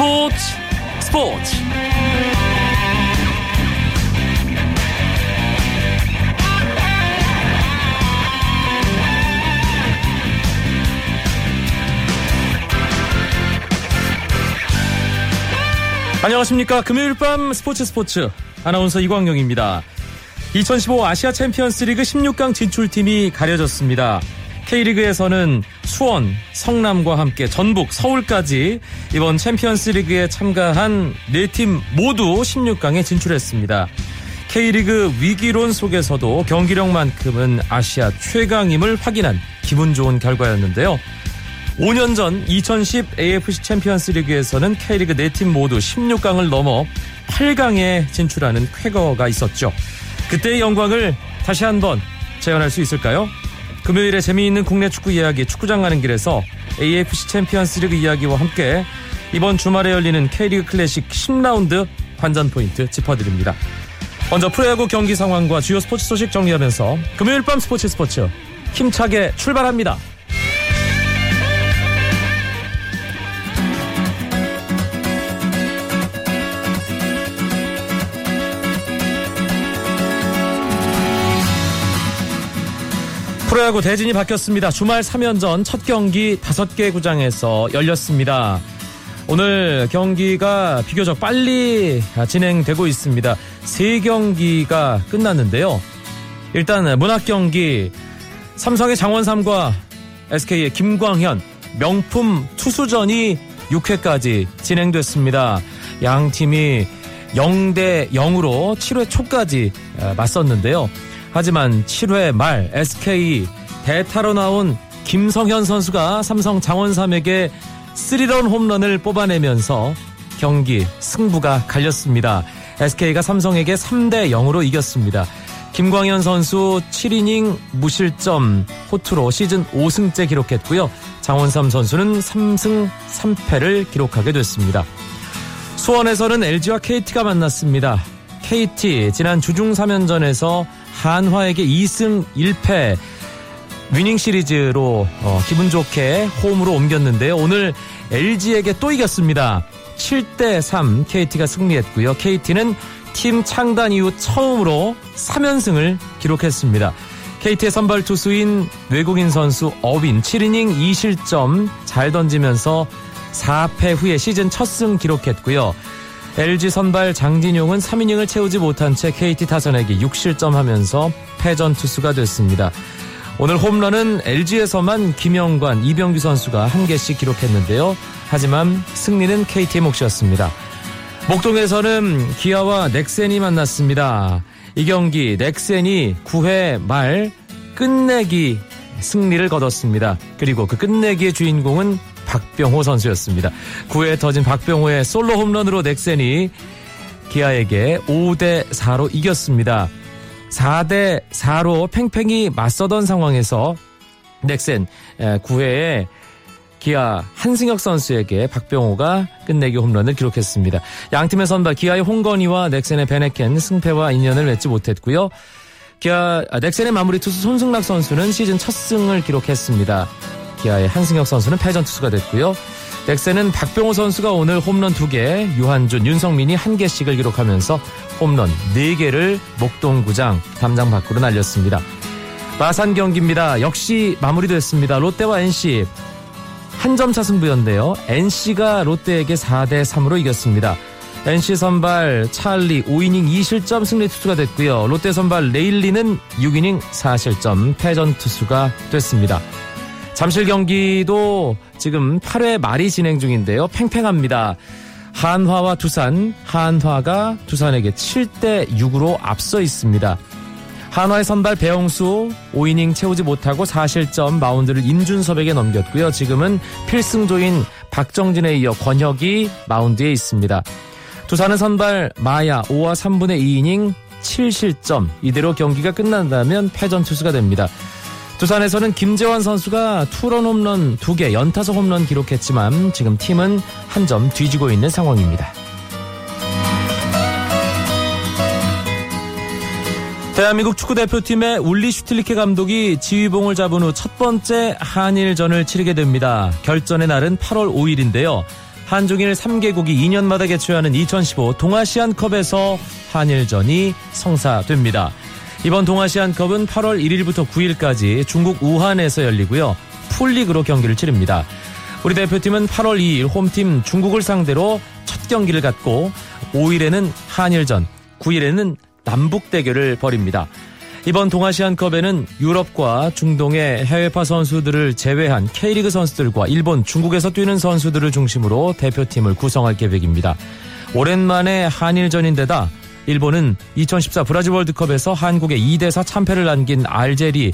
스포츠 스포츠. 안녕하십니까. 금요일 밤 스포츠 스포츠. 아나운서 이광용입니다. 2015 아시아 챔피언스 리그 16강 진출팀이 가려졌습니다 K리그에서는 수원, 성남과 함께 전북, 서울까지 이번 챔피언스 리그에 참가한 네 팀 모두 16강에 진출했습니다. K리그 위기론 속에서도 경기력만큼은 아시아 최강임을 확인한 기분 좋은 결과였는데요. 5년 전 2010 AFC 챔피언스 리그에서는 K리그 네팀 모두 16강을 넘어 8강에 진출하는 쾌거가 있었죠. 그때의 영광을 다시 한번 재현할 수 있을까요? 금요일에 재미있는 국내 축구 이야기 축구장 가는 길에서 AFC 챔피언스 리그 이야기와 함께 이번 주말에 열리는 K리그 클래식 10라운드 관전 포인트 짚어드립니다. 먼저 프로야구 경기 상황과 주요 스포츠 소식 정리하면서 금요일 밤 스포츠 스포츠 힘차게 출발합니다. 프로야구 대진이 바뀌었습니다. 주말 3연전 첫 경기 5개 구장에서 열렸습니다. 오늘 경기가 비교적 빨리 진행되고 있습니다. 3경기가 끝났는데요. 일단 문학 경기 삼성의 장원삼과 SK의 김광현 명품 투수전이 6회까지 진행됐습니다. 양 팀이 0대 0으로 7회 초까지 맞섰는데요. 하지만 7회 말 SK 대타로 나온 김성현 선수가 삼성 장원삼에게 3런 홈런을 뽑아내면서 경기 승부가 갈렸습니다. SK가 삼성에게 3대 0으로 이겼습니다. 김광현 선수 7이닝 무실점 호투로 시즌 5승째 기록했고요. 장원삼 선수는 3승 3패를 기록하게 됐습니다. 수원에서는 LG와 KT가 만났습니다. KT 지난 주중 3연전에서 한화에게 2승 1패 위닝 시리즈로 어, 기분 좋게 홈으로 옮겼는데요. 오늘 LG에게 또 이겼습니다. 7대 3 KT가 승리했고요. KT는 팀 창단 이후 처음으로 3연승을 기록했습니다. KT의 선발 투수인 외국인 선수 어빈 7이닝 2실점 잘 던지면서 4패 후에 시즌 첫 승 기록했고요. LG 선발 장진용은 3이닝을 채우지 못한 채 KT 타선에게 6실점하면서 패전 투수가 됐습니다. 오늘 홈런은 LG에서만 김영관, 이병규 선수가 한 개씩 기록했는데요. 하지만 승리는 KT의 몫이었습니다. 목동에서는 기아와 넥센이 만났습니다. 이 경기 넥센이 9회 말 끝내기 승리를 거뒀습니다. 그리고 그 끝내기의 주인공은 박병호 선수였습니다. 9회에 터진 박병호의 솔로 홈런으로 넥센이 기아에게 5대 4로 이겼습니다. 4대 4로 팽팽히 맞서던 상황에서 넥센 9회에 기아 한승혁 선수에게 박병호가 끝내기 홈런을 기록했습니다. 양팀의 선발 기아의 홍건희와 넥센의 베네켄 승패와 인연을 맺지 못했고요. 기아 아, 넥센의 마무리 투수 손승락 선수는 시즌 첫 승을 기록했습니다. 기아의 한승혁 선수는 패전 투수가 됐고요. 넥센은 박병호 선수가 오늘 홈런 2개, 유한준, 윤성민이 1개씩을 기록하면서 홈런 4개를 목동구장 담장 밖으로 날렸습니다. 마산 경기입니다. 역시 마무리됐습니다. 롯데와 NC 한 점 차 승부였는데요. NC가 롯데에게 4대 3으로 이겼습니다. NC 선발 찰리 5이닝 2실점 승리 투수가 됐고요. 롯데 선발 레일리는 6이닝 4실점 패전 투수가 됐습니다. 잠실 경기도 지금 8회 말이 진행 중인데요. 팽팽합니다. 한화와 두산, 한화가 두산에게 7대 6으로 앞서 있습니다. 한화의 선발 배영수 5이닝 채우지 못하고 4실점 마운드를 임준섭에게 넘겼고요. 지금은 필승조인 박정진에 이어 권혁이 마운드에 있습니다. 두산은 선발 마야 5와 3분의 2이닝 7실점 이대로 경기가 끝난다면 패전 투수가 됩니다. 두산에서는 김재환 선수가 투런 홈런 2개 연타석 홈런 기록했지만 지금 팀은 한 점 뒤지고 있는 상황입니다. 대한민국 축구대표팀의 울리 슈틸리케 감독이 지휘봉을 잡은 후 첫 번째 한일전을 치르게 됩니다. 결전의 날은 8월 5일인데요. 한중일 3개국이 2년마다 개최하는 2015 동아시안컵에서 한일전이 성사됩니다. 이번 동아시안컵은 8월 1일부터 9일까지 중국 우한에서 열리고요. 풀리그로 경기를 치릅니다. 우리 대표팀은 8월 2일 홈팀 중국을 상대로 첫 경기를 갖고 5일에는 한일전, 9일에는 남북 대결을 벌입니다. 이번 동아시안컵에는 유럽과 중동의 해외파 선수들을 제외한 K리그 선수들과 일본, 중국에서 뛰는 선수들을 중심으로 대표팀을 구성할 계획입니다. 오랜만에 한일전인데다 일본은 2014 브라질 월드컵에서 한국의 2대4 참패를 남긴 알제리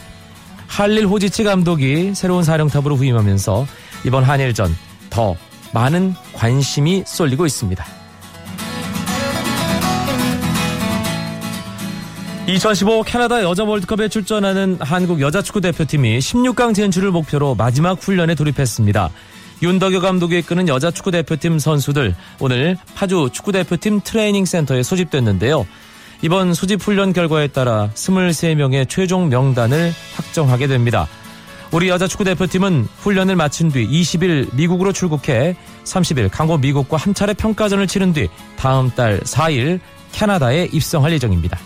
할릴 호지치 감독이 새로운 사령탑으로 후임하면서 이번 한일전 더 많은 관심이 쏠리고 있습니다. 2015 캐나다 여자 월드컵에 출전하는 한국 여자 축구 대표팀이 16강 진출을 목표로 마지막 훈련에 돌입했습니다. 윤덕여 감독이 이끄는 여자 축구 대표팀 선수들 오늘 파주 축구 대표팀 트레이닝 센터에 소집됐는데요. 이번 소집 훈련 결과에 따라 23명의 최종 명단을 확정하게 됩니다. 우리 여자 축구 대표팀은 훈련을 마친 뒤 20일 미국으로 출국해 30일 강호 미국과 한 차례 평가전을 치른 뒤 다음 달 4일 캐나다에 입성할 예정입니다.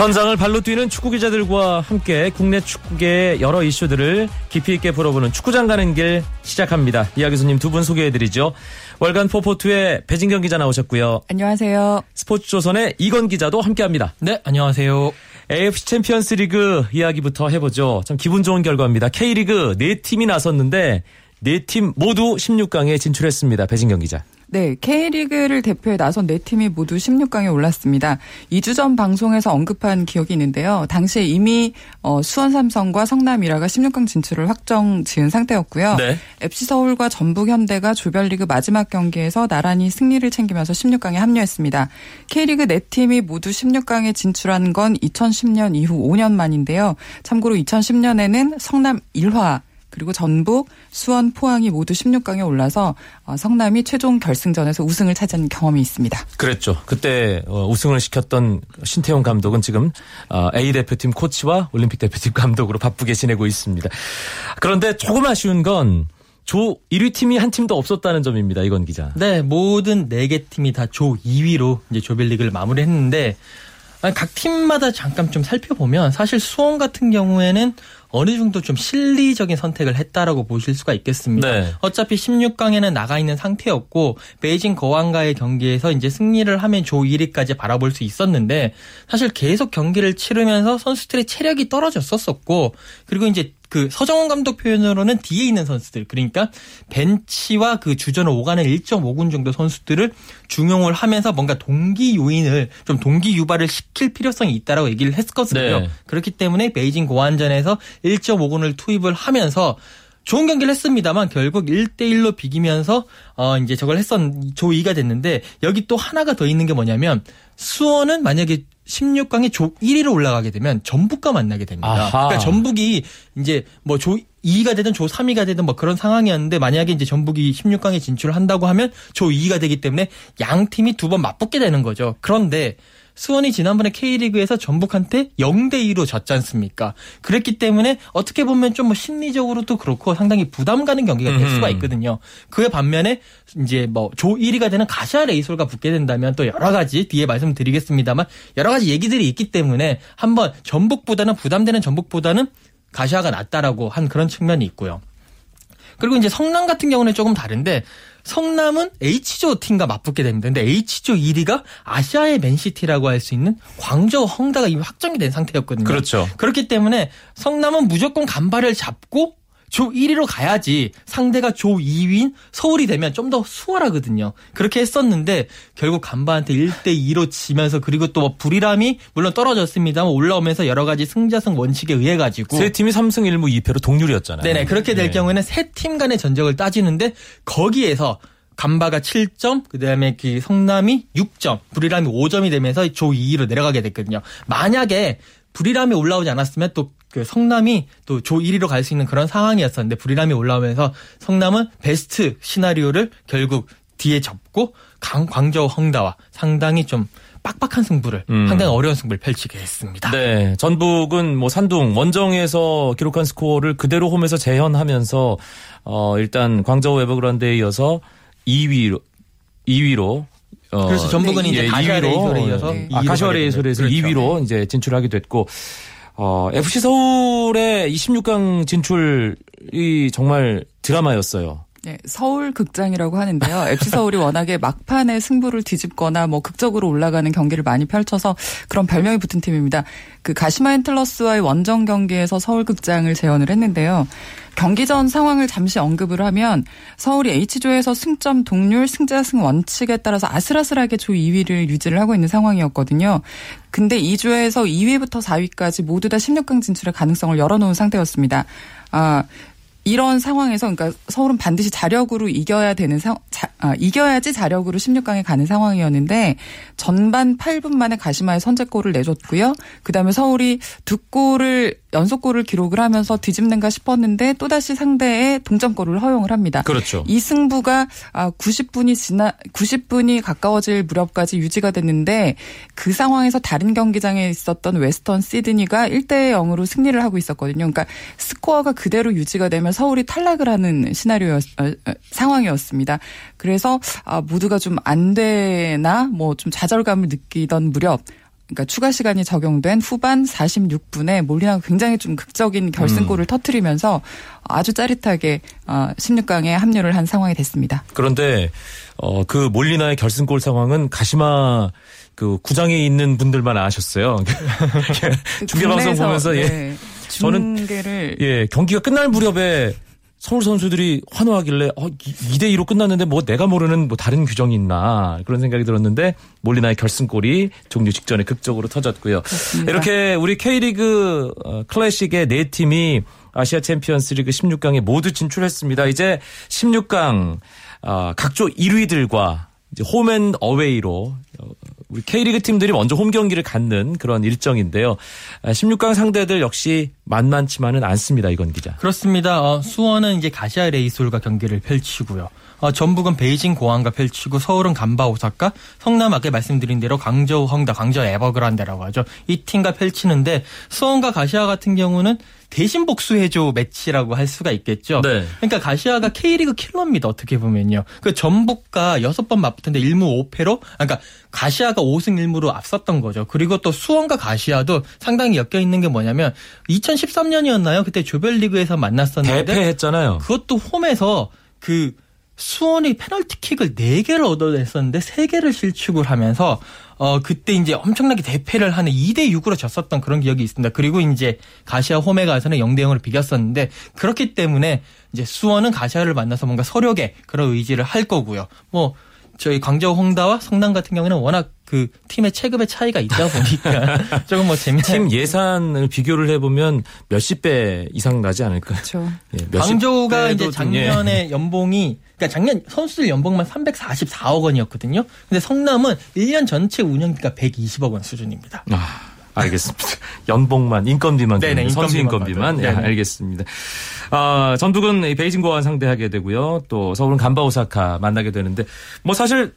현장을 발로 뛰는 축구 기자들과 함께 국내 축구계의 여러 이슈들을 깊이 있게 풀어보는 축구장 가는 길 시작합니다. 이야기 손님 두 분 소개해드리죠. 월간 포포투의 배진경 기자 나오셨고요. 안녕하세요. 스포츠조선의 이건 기자도 함께합니다. 네, 안녕하세요. AFC 챔피언스 리그 이야기부터 해보죠. 참 기분 좋은 결과입니다. K리그 네 팀이 나섰는데 네팀 모두 16강에 진출했습니다. 배진경 기자. 네, K리그를 대표해 나선 네 팀이 모두 16강에 올랐습니다. 2주 전 방송에서 언급한 기억이 있는데요. 당시에 이미 어, 수원 삼성과 성남 이라가 16강 진출을 확정 지은 상태였고요. 네. FC 서울과 전북 현대가 조별리그 마지막 경기에서 나란히 승리를 챙기면서 16강에 합류했습니다. K리그 네 팀이 모두 16강에 진출한 건 2010년 이후 5년 만인데요. 참고로 2010년에는 성남 1화 그리고 전북, 수원, 포항이 모두 16강에 올라서 어, 성남이 최종 결승전에서 우승을 차지한 경험이 있습니다. 그랬죠. 그때 어, 우승을 시켰던 신태용 감독은 지금 어, A 대표팀 코치와 올림픽 대표팀 감독으로 바쁘게 지내고 있습니다. 그런데 조금 아쉬운 건 조 1위 팀이 한 팀도 없었다는 점입니다. 이건 기자. 네, 모든 4개 팀이 다 조 2위로 이제 조별리그를 마무리했는데 각 팀마다 잠깐 좀 살펴보면 사실 수원 같은 경우에는 어느 정도 좀 실리적인 선택을 했다라고 보실 수가 있겠습니다. 네. 어차피 16강에는 나가 있는 상태였고 베이징 거왕과의 경기에서 이제 승리를 하면 조 1위까지 바라볼 수 있었는데 사실 계속 경기를 치르면서 선수들의 체력이 떨어졌었었고 그리고 이제 그 서정원 감독 표현으로는 뒤에 있는 선수들 그러니까 벤치와 그 주전을 오가는 1.5군 정도 선수들을 중용을 하면서 뭔가 동기 요인을 좀 동기 유발을 시킬 필요성이 있다라고 얘기를 했었거든요. 네. 그렇기 때문에 베이징 고안전에서 1.5군을 투입을 하면서 좋은 경기를 했습니다만 결국 1대1로 비기면서 어 이제 저걸 했었 조 2가 됐는데 여기 또 하나가 더 있는 게 뭐냐면 수원은 만약에 16강에 조 1위로 올라가게 되면 전북과 만나게 됩니다. 아하. 그러니까 전북이 이제 뭐조 2위가 되든 조 3위가 되든 뭐 그런 상황이었는데 만약에 이제 전북이 16강에 진출을 한다고 하면 조 2위가 되기 때문에 양 팀이 두 번 맞붙게 되는 거죠. 그런데 수원이 지난번에 K리그에서 전북한테 0대 2로 졌지 않습니까? 그랬기 때문에 어떻게 보면 좀 뭐 심리적으로도 그렇고 상당히 부담 가는 경기가 될 수가 음. 있거든요. 그에 반면에 이제 뭐 조 1위가 되는 가시아 레이솔가 붙게 된다면 또 여러 가지 뒤에 말씀드리겠습니다만 여러 가지 얘기들이 있기 때문에 한번 전북보다는 부담되는 전북보다는 가시아가 낫다라고 한 그런 측면이 있고요. 그리고 이제 성남 같은 경우는 조금 다른데 성남은 H조 팀과 맞붙게 됩니다. 근데 H조 1위가 아시아의 맨시티라고 할 수 있는 광저우 헝다가 이미 확정이 된 상태였거든요. 그렇죠. 그렇기 때문에 성남은 무조건 간발을 잡고 조 1위로 가야지 상대가 조 2위인 서울이 되면 좀 더 수월하거든요. 그렇게 했었는데 결국 간바한테 1대 2로 지면서 그리고 또 뭐 불이람이 물론 떨어졌습니다만 올라오면서 여러 가지 승자승 원칙에 의해 가지고 세 팀이 3승 1무 2패로 동률이었잖아요. 네네 그렇게 될 네. 경우에는 세 팀 간의 전적을 따지는데 거기에서 간바가 7점, 그 다음에 그 성남이 6점, 불이람이 5점이 되면서 조 2위로 내려가게 됐거든요. 만약에 불이람이 올라오지 않았으면 또 그 성남이 또 조 1위로 갈 수 있는 그런 상황이었었는데 불이람이 올라오면서 성남은 베스트 시나리오를 결국 뒤에 접고 강, 광저우 헝다와 상당히 좀 빡빡한 승부를 음. 상당히 어려운 승부를 펼치게 했습니다. 네, 전북은 뭐 산둥 원정에서 기록한 스코어를 그대로 홈에서 재현하면서 어 일단 광저우 에버그란드에 이어서 2위로 2위로 어, 그래서 전북은 네, 이제 예, 가시아 2위로, 레이솔에 이어서 네. 아, 2위로 가시아 레이솔에서 됩니다. 그렇죠. 2위로 이제 진출하게 됐고 어 FC 서울의 26강 진출이 정말 드라마였어요. 네, 서울 극장이라고 하는데요. FC 서울이 워낙에 막판에 승부를 뒤집거나 뭐 극적으로 올라가는 경기를 많이 펼쳐서 그런 별명이 붙은 팀입니다. 그 가시마 엔틀러스와의 원정 경기에서 서울 극장을 재현을 했는데요. 경기 전 상황을 잠시 언급을 하면 서울이 H조에서 승점 동률 승자승 원칙에 따라서 아슬아슬하게 조 2위를 유지를 하고 있는 상황이었거든요. 근데 2조에서 2위부터 4위까지 모두 다 16강 진출의 가능성을 열어놓은 상태였습니다. 아, 이런 상황에서 그러니까 서울은 반드시 자력으로 이겨야 되는 상 자, 아, 이겨야지 자력으로 16강에 가는 상황이었는데 전반 8분 만에 가시마에 선제골을 내줬고요. 그다음에 서울이 두 골을 연속골을 기록을 하면서 뒤집는가 싶었는데 또다시 상대의 동점골을 허용을 합니다. 그렇죠. 이 승부가 아 90분이 지나 90분이 가까워질 무렵까지 유지가 됐는데 그 상황에서 다른 경기장에 있었던 웨스턴 시드니가 1대 0으로 승리를 하고 있었거든요. 그러니까 스코어가 그대로 유지가 되면 서울이 탈락을 하는 시나리오 상황이었습니다. 그래서 아 모두가 좀 안 되나 뭐 좀 좌절감을 느끼던 무렵 그러니까 추가 시간이 적용된 후반 46분에 몰리나가 굉장히 좀 극적인 결승골을 터트리면서 아주 짜릿하게 16강에 합류를 한 상황이 됐습니다. 그런데 어 그 몰리나의 결승골 상황은 가시마 그 구장에 있는 분들만 아셨어요. 중계 방송 보면서 예. 네, 저는 중계를 예, 경기가 끝날 무렵에 서울 선수들이 환호하길래 어 2대 2로 끝났는데 뭐 내가 모르는 뭐 다른 규정이 있나 그런 생각이 들었는데 몰리나의 결승골이 종료 직전에 극적으로 터졌고요. 그렇습니다. 이렇게 우리 K리그 어, 클래식의 네 팀이 아시아 챔피언스리그 16강에 모두 진출했습니다. 이제 16강 어, 각조 1위들과 이제 홈앤 어웨이로 어, 우리 K리그 팀들이 먼저 홈 경기를 갖는 그런 일정인데요. 아, 16강 상대들 역시 만만치만은 않습니다. 이건 기자. 그렇습니다. 어, 수원은 이제 가시와 레이솔과 경기를 펼치고요. 어, 전북은 베이징 궈안과 펼치고 서울은 간바 오사카, 성남 아까 말씀드린 대로 광저우 헝다, 광저우 에버그란데라고 하죠. 이 팀과 펼치는데 수원과 가시와 같은 경우는 대신 복수해줘 매치라고 할 수가 있겠죠. 네. 그러니까 가시아가 K리그 킬러입니다. 어떻게 보면요. 그 전북과 여섯 번 맞붙었는데 1무 5패로 그러니까 가시아가 5승 1무로 앞섰던 거죠. 그리고 또 수원과 가시아도 상당히 엮여 있는 게 뭐냐면 2013년이었나요? 그때 조별리그에서 만났었는데 대패했잖아요. 그것도 홈에서 그 수원이 페널티킥을 4개를 얻어냈었는데 3개를 실축을 하면서 어 그때 이제 엄청나게 대패를 하는 2대 6으로 졌었던 그런 기억이 있습니다. 그리고 이제 가시아 홈에 가서는 0대 0으로 비겼었는데 그렇기 때문에 이제 수원은 가시아를 만나서 뭔가 서력의 그런 의지를 할 거고요. 뭐 저희 광저우 홍다와 성남 같은 경우는 워낙 그 팀의 체급의 차이가 있다 보니까 조금 뭐 재미난 팀 예산을 비교를 해보면 몇십 배 이상 나지 않을까. 그렇죠. 예, 몇십 광저우가 이제 좀, 작년에 연봉이 그러니까 작년 선수들 연봉만 344억 원이었거든요. 근데 성남은 1년 전체 운영비가 120억 원 수준입니다. 예. 아, 알겠습니다. 연봉만, 인건비만, 네네, 선수 인건비만 인건비만. 예. 네네. 알겠습니다. 아, 전북은 이 베이징 고안 상대하게 되고요. 또 서울은 간바 오사카 만나게 되는데, 뭐 사실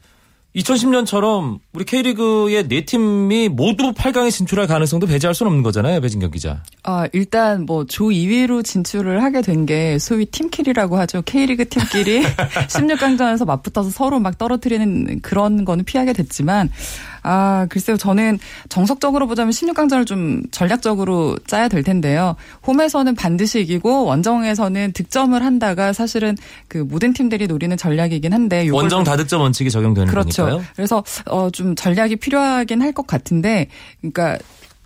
2010년처럼 우리 K리그의 네 팀이 모두 8강에 진출할 가능성도 배제할 수는 없는 거잖아요, 배진경 기자. 아, 일단 뭐 조 2위로 진출을 하게 된 게 소위 팀킬이라고 하죠. K리그 팀끼리 16강전에서 맞붙어서 서로 막 떨어뜨리는 그런 거는 피하게 됐지만 아, 글쎄요. 저는 정석적으로 보자면 16강전을 좀 전략적으로 짜야 될 텐데요. 홈에서는 반드시 이기고 원정에서는 득점을 한다가 사실은 그 모든 팀들이 노리는 전략이긴 한데 원정 다득점 원칙이 적용되는 그렇죠. 거니까요. 그래서 어 좀 전략이 필요하긴 할 것 같은데, 그러니까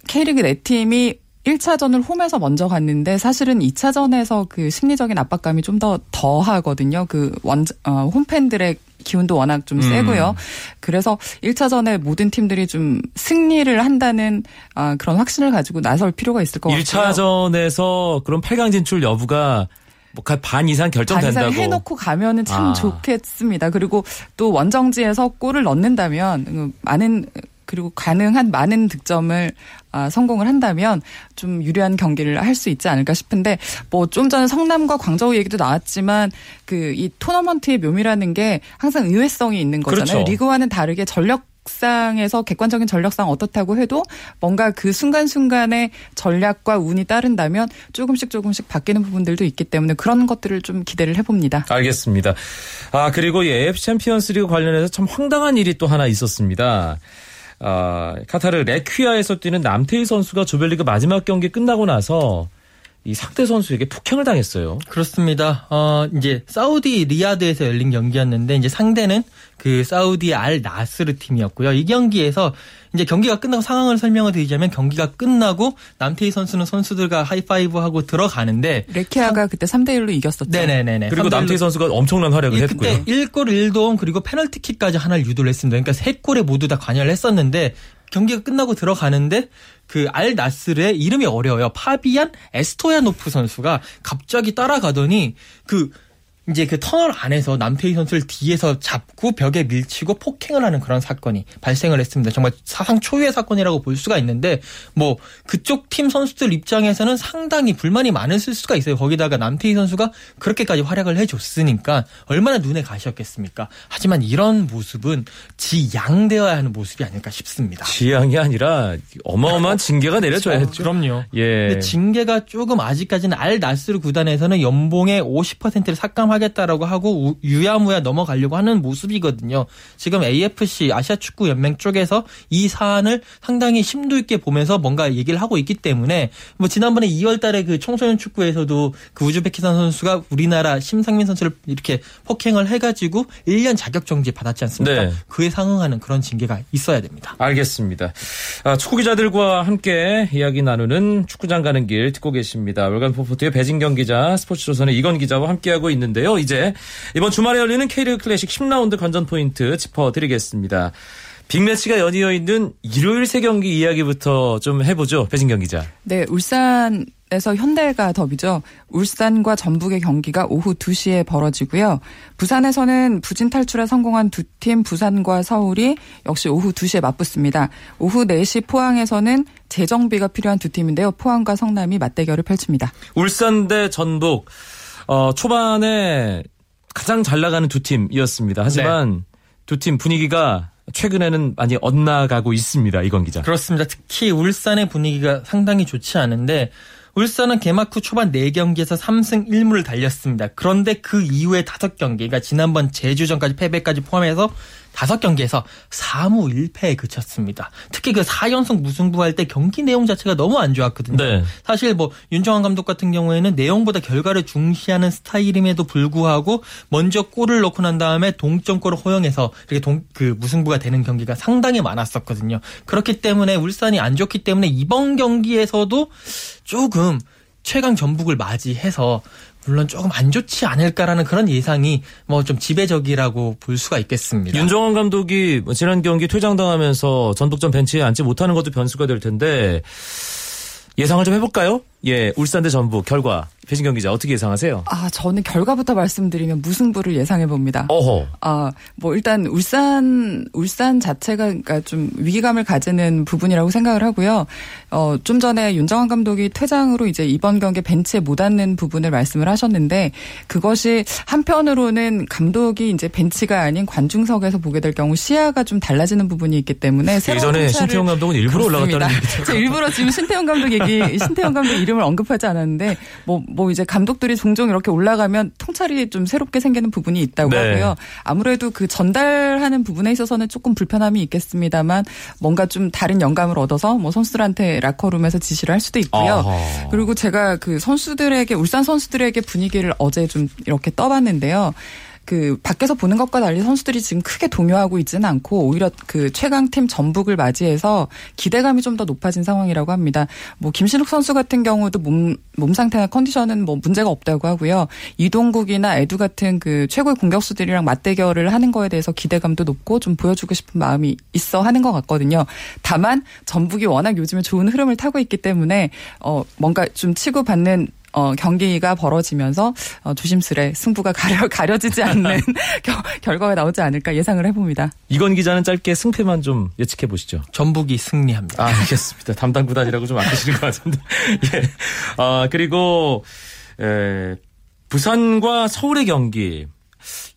K리그 네 팀이 1차전을 홈에서 먼저 갔는데 사실은 2차전에서 그 심리적인 압박감이 좀 더 더하거든요. 그 원, 어, 홈팬들의 기운도 워낙 좀 음. 세고요. 그래서 1차전에 모든 팀들이 좀 승리를 한다는 아, 그런 확신을 가지고 나설 필요가 있을 것 같아요. 1차전에서 그런 8강 진출 여부가 뭐반 이상 결정된다고. 반상 해놓고 가면은 참 아. 좋겠습니다. 그리고 또 원정지에서 골을 넣는다면 음, 많은 그리고 가능한 많은 득점을 아, 성공을 한다면 좀 유리한 경기를 할 수 있지 않을까 싶은데 뭐 좀 전에 성남과 광저우 얘기도 나왔지만 그 이 토너먼트의 묘미라는 게 항상 의외성이 있는 거잖아요. 그렇죠. 리그와는 다르게 전력 상에서 객관적인 전력상 어떻다고 해도 뭔가 그 순간순간의 전략과 운이 따른다면 조금씩 조금씩 바뀌는 부분들도 있기 때문에 그런 것들을 좀 기대를 해봅니다. 알겠습니다. 아, 그리고 이 AFC 챔피언스 리그 관련해서 참 황당한 일이 또 하나 있었습니다. 아, 카타르 레퀴야에서 뛰는 남태희 선수가 조별리그 마지막 경기 끝나고 나서 이 상대 선수에게 폭행을 당했어요. 그렇습니다. 어, 이제 사우디 리야드에서 열린 경기였는데 이제 상대는 그 사우디 알 나스르 팀이었고요. 이 경기에서 이제 경기가 끝나고 상황을 설명을 드리자면 경기가 끝나고 남태희 선수는 선수들과 하이파이브 하고 들어가는데 레퀴야가 그때 3대 1로 이겼었죠. 네네네네. 그리고 3대1로 남태희 선수가 엄청난 활약을 예, 했고요. 그때 1골 1도움 그리고 페널티킥까지 하나를 유도를 했습니다. 그러니까 3골에 모두 다 관여를 했었는데 경기가 끝나고 들어가는데 그 알 나스르의 이름이 어려워요. 파비안 에스토야노프 선수가 갑자기 따라가더니 그 이제 그 터널 안에서 남태희 선수를 뒤에서 잡고 벽에 밀치고 폭행을 하는 그런 사건이 발생을 했습니다. 정말 사상 초유의 사건이라고 볼 수가 있는데 뭐 그쪽 팀 선수들 입장에서는 상당히 불만이 많으실 수가 있어요. 거기다가 남태희 선수가 그렇게까지 활약을 해줬으니까 얼마나 눈에 가시였겠습니까? 하지만 이런 모습은 지양되어야 하는 모습이 아닐까 싶습니다. 지향이 아니라 어마어마한 징계가 내려져야죠. 그럼요. 예. 근데 징계가 조금 아직까지는 알 나스르 구단에서는 연봉의 50%를 삭감하 겠다라고 하고 우- 유야무야 넘어가려고 하는 모습이거든요. 지금 AFC 아시아 축구 연맹 쪽에서 이 사안을 상당히 심도 있게 보면서 뭔가 얘기를 하고 있기 때문에 뭐 지난번에 2월달에 그 청소년 축구에서도 그 우즈베키스탄 선수가 우리나라 심상민 선수를 이렇게 폭행을 해가지고 1년 자격 정지 받았지 않습니까? 네. 그에 상응하는 그런 징계가 있어야 됩니다. 알겠습니다. 아, 축구 기자들과 함께 이야기 나누는 축구장 가는 길 듣고 계십니다. 월간 포포트의 배진경 기자, 스포츠조선의 이건 기자와 함께하고 있는데요. 이제 이번 주말에 열리는 K리그 클래식 10라운드 관전 포인트 짚어드리겠습니다. 빅매치가 연이어 있는 일요일 세 경기 이야기부터 좀 해보죠. 배진경 기자. 네, 울산 에서 현대가 더비죠. 울산과 전북의 경기가 오후 2시에 벌어지고요. 부산에서는 부진 탈출에 성공한 두 팀 부산과 서울이 역시 오후 2시에 맞붙습니다. 오후 4시 포항에서는 재정비가 필요한 두 팀인데요. 포항과 성남이 맞대결을 펼칩니다. 울산 대 전북. 어, 초반에 가장 잘 나가는 두 팀이었습니다. 하지만 두팀 분위기가 최근에는 많이 엇나가고 있습니다. 이건 기자. 그렇습니다. 특히 울산의 분위기가 상당히 좋지 않은데 울산은 개막 후 초반 4경기에서 3승 1무를 달렸습니다. 그런데 그 이후에 5경기, 그러니까 지난번 제주전까지 패배까지 포함해서 5경기에서 4무 1패에 그쳤습니다. 특히 그 4연속 무승부할 때 경기 내용 자체가 너무 안 좋았거든요. 네. 사실 뭐 윤정환 감독 같은 경우에는 내용보다 결과를 중시하는 스타일임에도 불구하고 먼저 골을 넣고 난 다음에 동점골을 허용해서 이렇게 동, 그 무승부가 되는 경기가 상당히 많았었거든요. 그렇기 때문에 울산이 안 좋기 때문에 이번 경기에서도 조금 최강 전북을 맞이해서 물론 조금 안 좋지 않을까라는 그런 예상이 뭐 좀 지배적이라고 볼 수가 있겠습니다. 윤정환 감독이 뭐 지난 경기 퇴장당하면서 전북전 벤치에 앉지 못하는 것도 변수가 될 텐데 예상을 좀 해볼까요? 예, 울산 대 전북 결과 배진경 기자 어떻게 예상하세요? 아, 저는 결과부터 말씀드리면 무승부를 예상해 봅니다. 어허. 아, 뭐 일단 울산 울산 자체가 그러니까 좀 위기감을 가지는 부분이라고 생각을 하고요. 어, 좀 전에 윤정환 감독이 퇴장으로 이제 이번 경기 벤치에 못 앉는 부분을 말씀을 하셨는데 그것이 한편으로는 감독이 이제 벤치가 아닌 관중석에서 보게 될 경우 시야가 좀 달라지는 부분이 있기 때문에 예전에 신태용 감독은 일부러 그렇습니다. 올라갔다는 얘기죠. 일부러 지금 신태용 감독 얘기, 신태용 감독 이름을 언급하지 않았는데, 뭐, 뭐 이제 감독들이 종종 이렇게 올라가면 통찰이 좀 새롭게 생기는 부분이 있다고 네. 하고요. 아무래도 그 전달하는 부분에 있어서는 조금 불편함이 있겠습니다만, 뭔가 좀 다른 영감을 얻어서 뭐 선수들한테 라커룸에서 지시를 할 수도 있고요. 어허. 그리고 제가 그 선수들에게, 울산 선수들에게 분위기를 어제 좀 이렇게 떠봤는데요. 그 밖에서 보는 것과 달리 선수들이 지금 크게 동요하고 있지는 않고 오히려 그 최강팀 전북을 맞이해서 기대감이 좀 더 높아진 상황이라고 합니다. 뭐 김신욱 선수 같은 경우도 몸, 몸 상태나 컨디션은 뭐 문제가 없다고 하고요. 이동국이나 에두 같은 그 최고의 공격수들이랑 맞대결을 하는 거에 대해서 기대감도 높고 좀 보여주고 싶은 마음이 있어 하는 것 같거든요. 다만 전북이 워낙 요즘에 좋은 흐름을 타고 있기 때문에 어 뭔가 좀 치고받는 어, 경기가 벌어지면서 어, 조심스레 승부가 가려, 가려지지 않는 결과가 나오지 않을까 예상을 해봅니다. 이건 기자는 짧게 승패만 좀 예측해 보시죠. 전북이 승리합니다. 아, 알겠습니다. 담당 구단이라고 좀 아끼시는 것 같은데. 예. 아, 그리고, 에, 부산과 서울의 경기.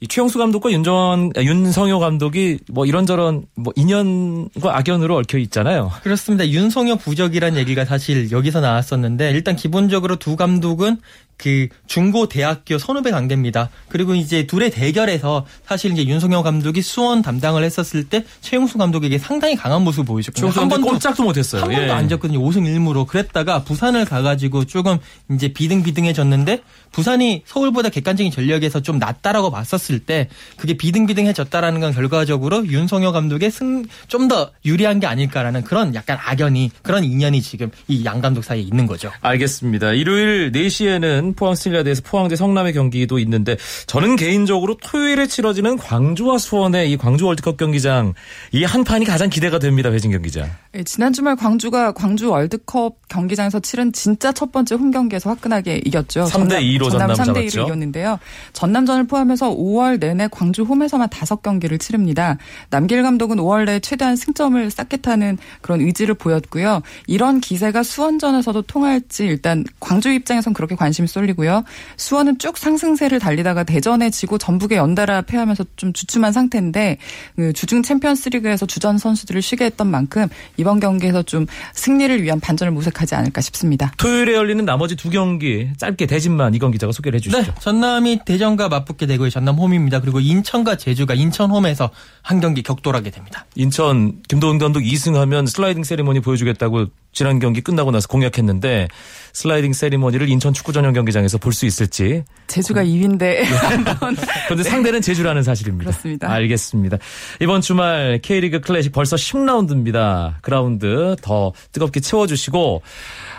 이 최영수 감독과 윤전 윤성효 감독이 뭐 이런저런 뭐 인연과 악연으로 얽혀 있잖아요. 그렇습니다. 윤성효 부적이란 얘기가 사실 여기서 나왔었는데 일단 기본적으로 두 감독은 그 중고 대학교 선후배 관계입니다. 그리고 이제 둘의 대결에서 사실 이제 윤성영 감독이 수원 담당을 했었을 때 최용수 감독에게 상당히 강한 모습을 보여줬거든요. 한 번도 꼼짝도 못했어요. 한 번도 예. 안 졌거든요. 5승 1무로. 그랬다가 부산을 가가지고 조금 이제 비등비등해졌는데 부산이 서울보다 객관적인 전력에서 좀 낫다라고 봤었을 때 그게 비등비등해졌다라는 건 결과적으로 윤성영 감독의 승 좀 더 유리한 게 아닐까라는 그런 약간 악연이 그런 인연이 지금 이 양 감독 사이에 있는 거죠. 알겠습니다. 일요일 4시에는 포항 스틸야드에서 포항 대 성남의 경기도 있는데 저는 개인적으로 토요일에 치러지는 광주와 수원의 이 광주 월드컵 경기장 이 한 판이 가장 기대가 됩니다. 배진경 기자. 네, 지난 주말 광주가 광주 월드컵 경기장에서 치른 진짜 첫 번째 홈 경기에서 화끈하게 이겼죠. 3대 2로 전남, 전남 3대 1로 이겼는데요. 전남전을 포함해서 5월 내내 광주 홈에서만 5경기를 치릅니다. 남기일 감독은 5월 내에 최대한 승점을 쌓겠다는 그런 의지를 보였고요. 이런 기세가 수원전에서도 통할지 일단 광주 입장에선 그렇게 관심이 쏠리고요. 수원은 쭉 상승세를 달리다가 대전에 지고 전북에 연달아 패하면서 좀 주춤한 상태인데 그 주중 챔피언스리그에서 주전 선수들을 쉬게 했던 만큼 이번 경기에서 좀 승리를 위한 반전을 모색하지 않을까 싶습니다. 토요일에 열리는 나머지 두 경기 짧게 대진만 이건 기자가 소개를 해주시죠. 네, 전남이 대전과 맞붙게 되고 전남 홈 입니다. 그리고 인천과 제주가 인천 홈에서 한 경기 격돌하게 됩니다. 인천 김도훈 감독 2승하면 슬라이딩 세리머니 보여주겠다고 지난 경기 끝나고 나서 공약했는데 슬라이딩 세리머니를 인천 축구 전용 경기장에서 볼 수 있을지. 제주가 2위인데. 그런데 네. 상대는 제주라는 사실입니다. 그렇습니다. 알겠습니다. 이번 주말 K리그 클래식 벌써 10라운드입니다. 그라운드 더 뜨겁게 채워주시고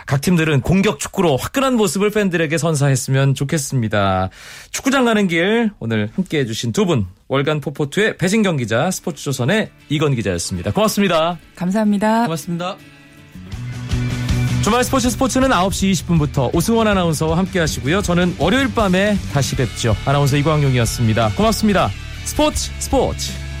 각 팀들은 공격 축구로 화끈한 모습을 팬들에게 선사했으면 좋겠습니다. 축구장 가는 길 오늘 함께 해 주신 두 분 월간 포포투의 배진경 기자 스포츠조선의 이건 기자였습니다. 고맙습니다. 감사합니다. 고맙습니다. 주말 스포츠 스포츠는 9시 20분부터 오승원 아나운서와 함께 하시고요. 저는 월요일 밤에 다시 뵙죠. 아나운서 이광용이었습니다. 고맙습니다. 스포츠 스포츠.